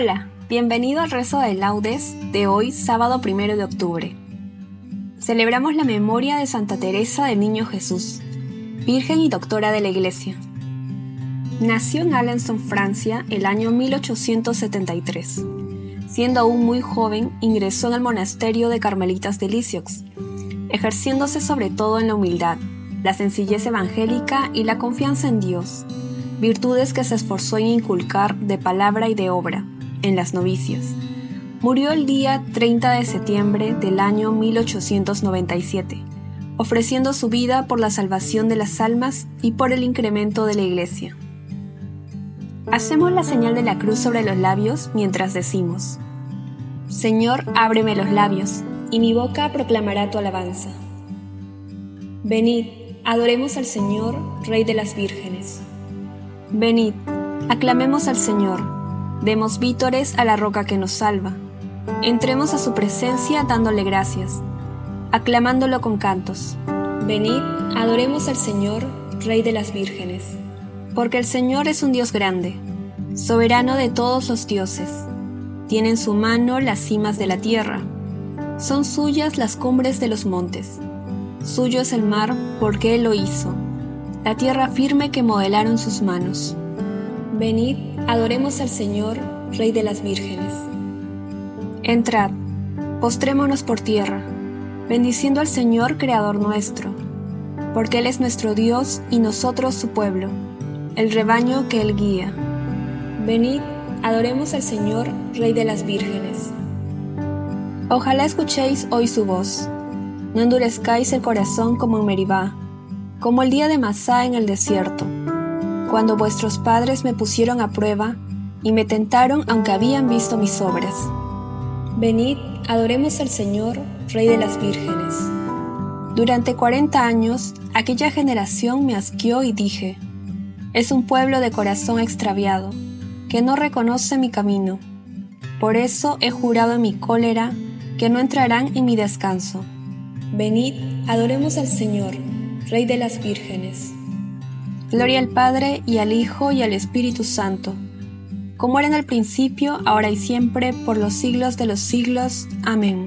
Hola, bienvenido al rezo de laudes de hoy, sábado primero de octubre. Celebramos la memoria de Santa Teresa del Niño Jesús, Virgen y Doctora de la Iglesia. Nació en Alençon, Francia, el año 1873. Siendo aún muy joven, ingresó en el monasterio de Carmelitas de Lisieux, ejerciéndose sobre todo en la humildad, la sencillez evangélica y la confianza en Dios, virtudes que se esforzó en inculcar de palabra y de obra en las novicias. Murió el día 30 de septiembre del año 1897, ofreciendo su vida por la salvación de las almas y por el incremento de la Iglesia. Hacemos la señal de la cruz sobre los labios mientras decimos, Señor, ábreme los labios, y mi boca proclamará tu alabanza. Venid, adoremos al Señor, Rey de las vírgenes. Venid, aclamemos al Señor Demos vítores a la roca que nos salva. Entremos a su presencia dándole gracias, aclamándolo con cantos. Venid, adoremos al Señor, Rey de las vírgenes. Porque el Señor es un Dios grande, soberano de todos los dioses. Tiene en su mano las cimas de la tierra. Son suyas las cumbres de los montes. Suyo es el mar porque Él lo hizo, la tierra firme que modelaron sus manos. Venid, adoremos al Señor, Rey de las vírgenes. Entrad, postrémonos por tierra, bendiciendo al Señor, Creador nuestro, porque Él es nuestro Dios y nosotros su pueblo, el rebaño que Él guía. Venid, adoremos al Señor, Rey de las vírgenes. Ojalá escuchéis hoy su voz, no endurezcáis el corazón como en Meribá, como el día de Masá en el desierto cuando vuestros padres me pusieron a prueba y me tentaron aunque habían visto mis obras. Venid, adoremos al Señor, Rey de las vírgenes. Durante cuarenta años, aquella generación me asqueó y dije, es un pueblo de corazón extraviado, que no reconoce mi camino. Por eso he jurado en mi cólera que no entrarán en mi descanso. Venid, adoremos al Señor, Rey de las vírgenes. Gloria al Padre y al Hijo y al Espíritu Santo, como era en el principio, ahora y siempre, por los siglos de los siglos. Amén.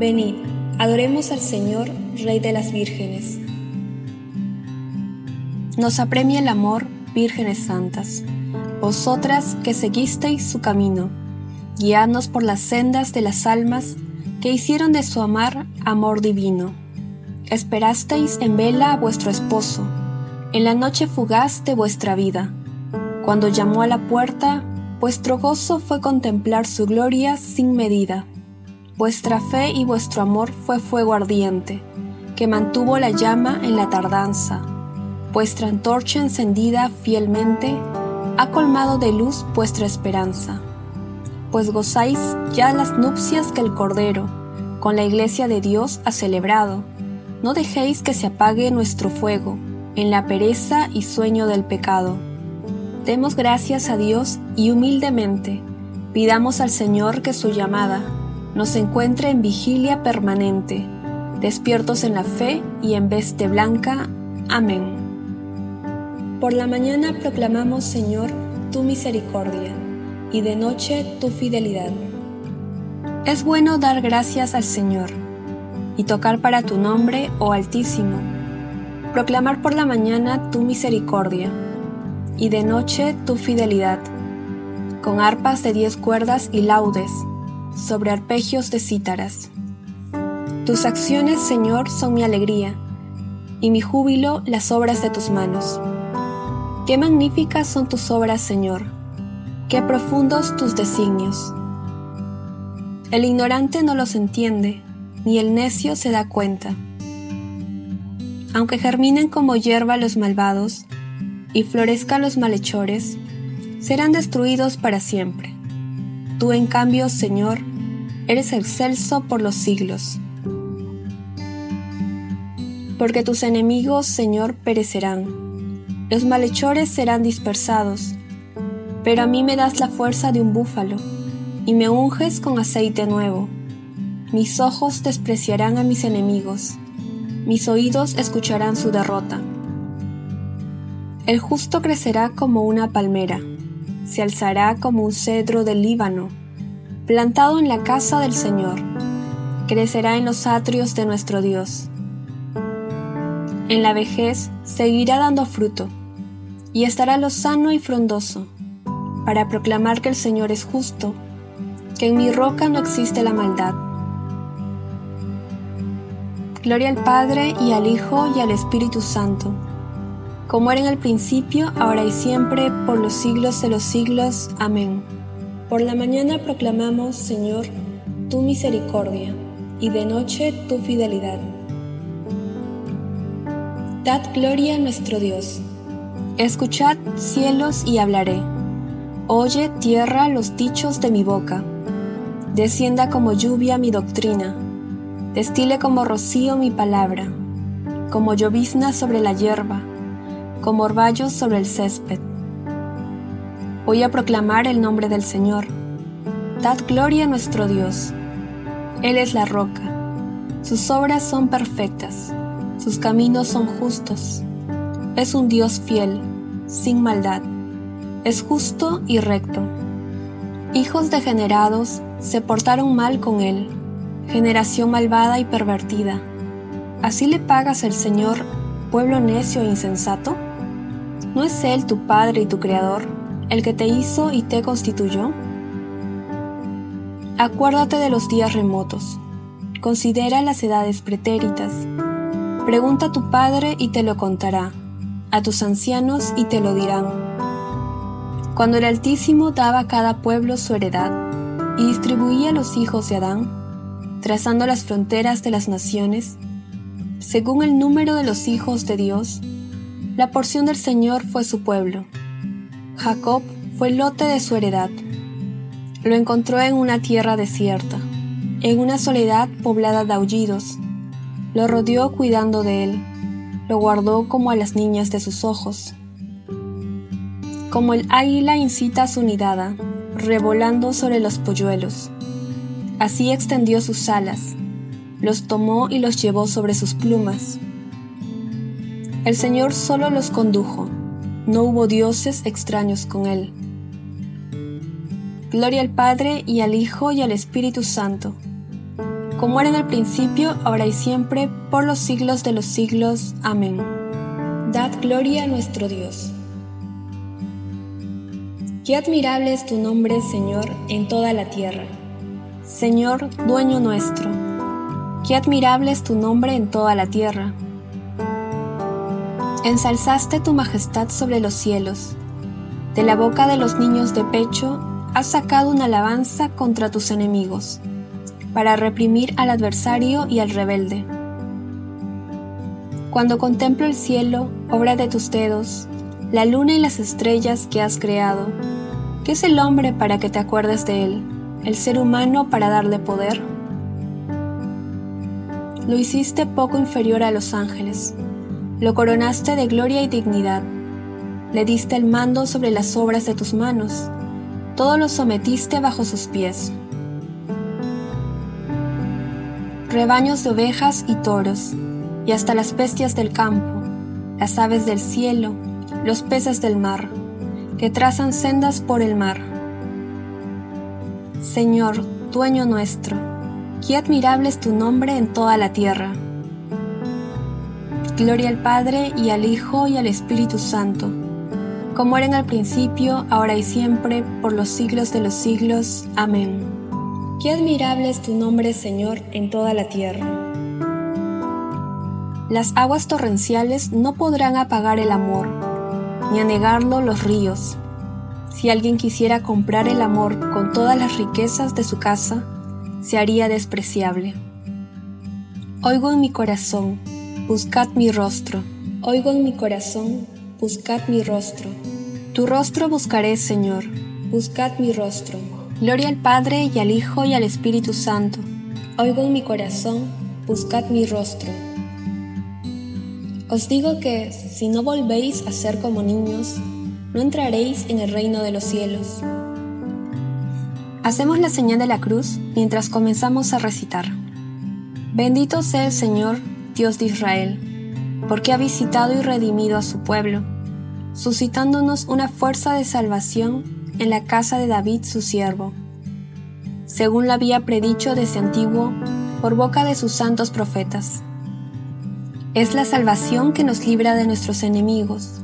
Venid, adoremos al Señor, Rey de las vírgenes. Nos apremia el amor, vírgenes santas, vosotras que seguisteis su camino, guiadnos por las sendas de las almas que hicieron de su amar amor divino. Esperasteis en vela a vuestro esposo, en la noche fugaz de vuestra vida. Cuando llamó a la puerta, vuestro gozo fue contemplar su gloria sin medida. Vuestra fe y vuestro amor fue fuego ardiente, que mantuvo la llama en la tardanza. Vuestra antorcha encendida fielmente ha colmado de luz vuestra esperanza. Pues gozáis ya las nupcias que el Cordero, con la iglesia de Dios, ha celebrado. No dejéis que se apague nuestro fuego en la pereza y sueño del pecado. Demos gracias a Dios y humildemente, Pidamos al Señor que su llamada nos encuentre en vigilia permanente, despiertos en la fe y en veste blanca. Amén. Por la mañana proclamamos, Señor, tu misericordia, y de noche tu fidelidad. Es bueno dar gracias al Señor y tocar para tu nombre, oh Altísimo. Proclamar por la mañana tu misericordia y de noche tu fidelidad, con arpas de diez cuerdas y laudes, sobre arpegios de cítaras. Tus acciones, Señor, son mi alegría, y mi júbilo las obras de tus manos. Qué magníficas son tus obras, Señor, qué profundos tus designios. El ignorante no los entiende, ni el necio se da cuenta. Aunque germinen como hierba los malvados y florezcan los malhechores, serán destruidos para siempre. Tú, en cambio, Señor, eres excelso por los siglos. Porque tus enemigos, Señor, perecerán. Los malhechores serán dispersados. Pero a mí me das la fuerza de un búfalo, y me unges con aceite nuevo mis ojos despreciarán a mis enemigos, mis oídos escucharán su derrota. El justo crecerá como una palmera, se alzará como un cedro del Líbano, plantado en la casa del Señor, crecerá en los atrios de nuestro Dios. En la vejez seguirá dando fruto, y estará lozano y frondoso, para proclamar que el Señor es justo, que en mi roca no existe la maldad Gloria al Padre y al Hijo y al Espíritu Santo, como era en el principio, ahora y siempre, por los siglos de los siglos. Amén. Por la mañana proclamamos, Señor, tu misericordia, y de noche tu fidelidad. Dad gloria a nuestro Dios. Escuchad cielos y hablaré. Oye tierra los dichos de mi boca. Descienda como lluvia mi doctrina Destile como rocío mi palabra, como llovizna sobre la hierba, como orvallos sobre el césped. Voy a proclamar el nombre del Señor. Dad gloria a nuestro Dios. Él es la roca. Sus obras son perfectas. Sus caminos son justos. Es un Dios fiel, sin maldad. Es justo y recto. Hijos degenerados se portaron mal con él generación malvada y pervertida. ¿Así le pagas el Señor, pueblo necio e insensato? ¿No es Él tu Padre y tu Creador, el que te hizo y te constituyó? Acuérdate de los días remotos. Considera las edades pretéritas. Pregunta a tu Padre y te lo contará, a tus ancianos y te lo dirán. Cuando el Altísimo daba a cada pueblo su heredad y distribuía a los hijos de Adán, trazando las fronteras de las naciones, según el número de los hijos de Dios, la porción del Señor fue su pueblo. Jacob fue el lote de su heredad. Lo encontró en una tierra desierta, en una soledad poblada de aullidos. Lo rodeó cuidando de él, lo guardó como a las niñas de sus ojos. Como el águila incita a su nidada, revolando sobre los polluelos. Así extendió sus alas, los tomó y los llevó sobre sus plumas. El Señor solo los condujo, no hubo dioses extraños con él. Gloria al Padre y al Hijo y al Espíritu Santo, como era en el principio, ahora y siempre, por los siglos de los siglos. Amén. Dad gloria a nuestro Dios. Qué admirable es tu nombre, Señor, en toda la tierra. Señor, dueño nuestro, qué admirable es tu nombre en toda la tierra. Ensalzaste tu majestad sobre los cielos. De la boca de los niños de pecho has sacado una alabanza contra tus enemigos, para reprimir al adversario y al rebelde. Cuando contemplo el cielo, obra de tus dedos, la luna y las estrellas que has creado, ¿qué es el hombre para que te acuerdes de él? El ser humano para darle poder? Lo hiciste poco inferior a los ángeles, lo coronaste de gloria y dignidad, le diste el mando sobre las obras de tus manos, todo lo sometiste bajo sus pies. Rebaños de ovejas y toros, y hasta las bestias del campo, las aves del cielo, los peces del mar, que trazan sendas por el mar. Señor, dueño nuestro, qué admirable es tu nombre en toda la tierra. Gloria al Padre y al Hijo y al Espíritu Santo como era en principio, ahora y siempre, por los siglos de los siglos. Amén. Qué admirable es tu nombre, Señor, en toda la tierra. Las aguas torrenciales no podrán apagar el amor, ni anegarlo los ríos. Si alguien quisiera comprar el amor con todas las riquezas de su casa, se haría despreciable. Oigo en mi corazón, buscad mi rostro. Oigo en mi corazón, buscad mi rostro. Tu rostro buscaré, Señor, buscad mi rostro. Gloria al Padre y al Hijo y al Espíritu Santo. Oigo en mi corazón, buscad mi rostro. Os digo que, si no volvéis a ser como niños, no entraréis en el reino de los cielos. Hacemos la señal de la cruz mientras comenzamos a recitar. Bendito sea el Señor, Dios de Israel, porque ha visitado y redimido a su pueblo suscitándonos una fuerza de salvación en la casa de David su siervo, según lo había predicho desde antiguo por boca de sus santos profetas. Es la salvación que nos libra de nuestros enemigos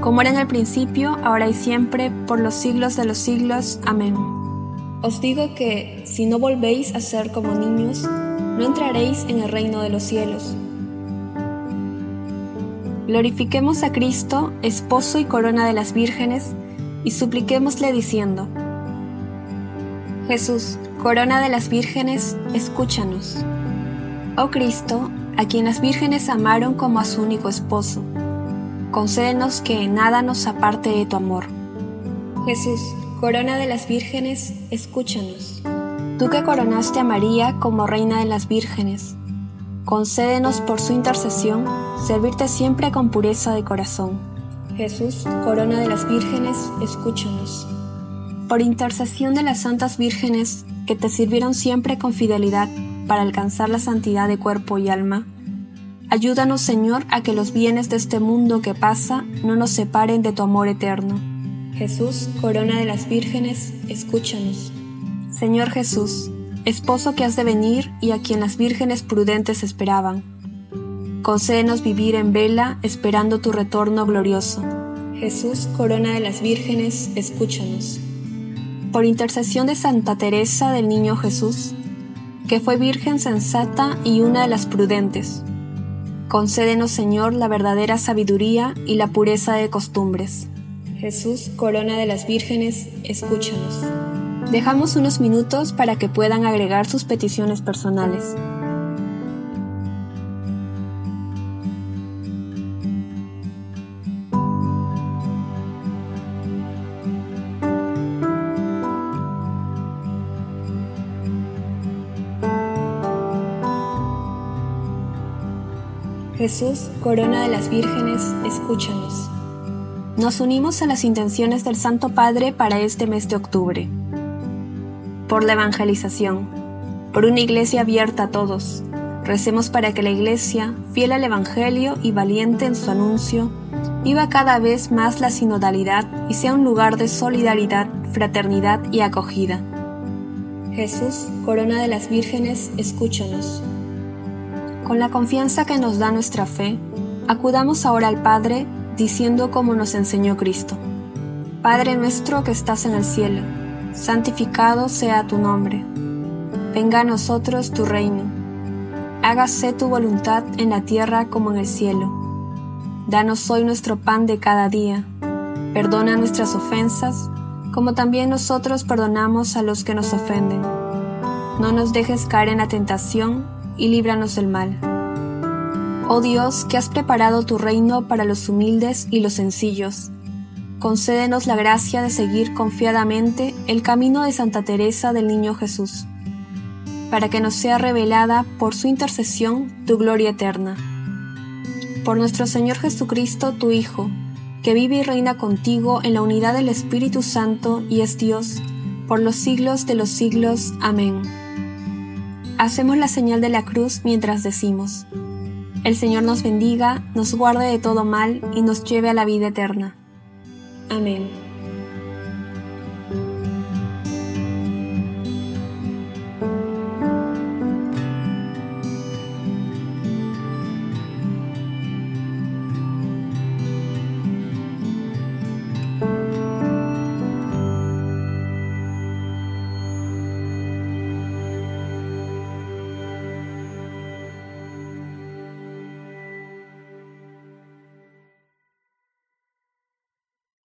como era en el principio, ahora y siempre, por los siglos de los siglos. Amén. Os digo que, si no volvéis a ser como niños, no entraréis en el reino de los cielos. Glorifiquemos a Cristo, esposo y corona de las vírgenes, y supliquémosle diciendo, Jesús, corona de las vírgenes, escúchanos. Oh Cristo, a quien las vírgenes amaron como a su único esposo, concédenos que nada nos aparte de tu amor. Jesús, corona de las vírgenes, escúchanos. Tú que coronaste a María como reina de las vírgenes, concédenos por su intercesión servirte siempre con pureza de corazón Jesús, corona de las vírgenes, escúchanos. Por intercesión de las santas vírgenes que te sirvieron siempre con fidelidad para alcanzar la santidad de cuerpo y alma, ayúdanos Señor a que los bienes de este mundo que pasa no nos separen de tu amor eterno. Jesús, corona de las vírgenes, escúchanos. Señor Jesús, esposo que has de venir y a quien las vírgenes prudentes esperaban Concédenos vivir en vela esperando tu retorno glorioso. Jesús, corona de las vírgenes, escúchanos. Por intercesión de Santa Teresa del Niño Jesús, que fue virgen sensata y una de las prudentes. Concédenos, Señor, la verdadera sabiduría y la pureza de costumbres. Jesús, corona de las vírgenes, escúchanos. Dejamos unos minutos para que puedan agregar sus peticiones personales. Jesús, corona de las vírgenes, escúchanos. Nos unimos a las intenciones del Santo Padre para este mes de octubre. Por la evangelización, por una iglesia abierta a todos. Recemos para que la iglesia, fiel al Evangelio y valiente en su anuncio, viva cada vez más la sinodalidad y sea un lugar de solidaridad, fraternidad y acogida. Jesús, corona de las vírgenes, escúchanos. Con la confianza que nos da nuestra fe, acudamos ahora al Padre diciendo como nos enseñó Cristo. Padre nuestro que estás en el cielo, santificado sea tu nombre. Venga a nosotros tu reino. Hágase tu voluntad en la tierra como en el cielo. Danos hoy nuestro pan de cada día. Perdona nuestras ofensas como también nosotros perdonamos a los que nos ofenden. No nos dejes caer en la tentación y líbranos del mal. Oh Dios, que has preparado tu reino para los humildes y los sencillos, concédenos la gracia de seguir confiadamente el camino de Santa Teresa del Niño Jesús, para que nos sea revelada por su intercesión tu gloria eterna. Por nuestro Señor Jesucristo, tu Hijo, que vive y reina contigo en la unidad del Espíritu Santo y es Dios, por los siglos de los siglos. Amén. Hacemos la señal de la cruz mientras decimos, El Señor nos bendiga, nos guarde de todo mal y nos lleve a la vida eterna. Amén.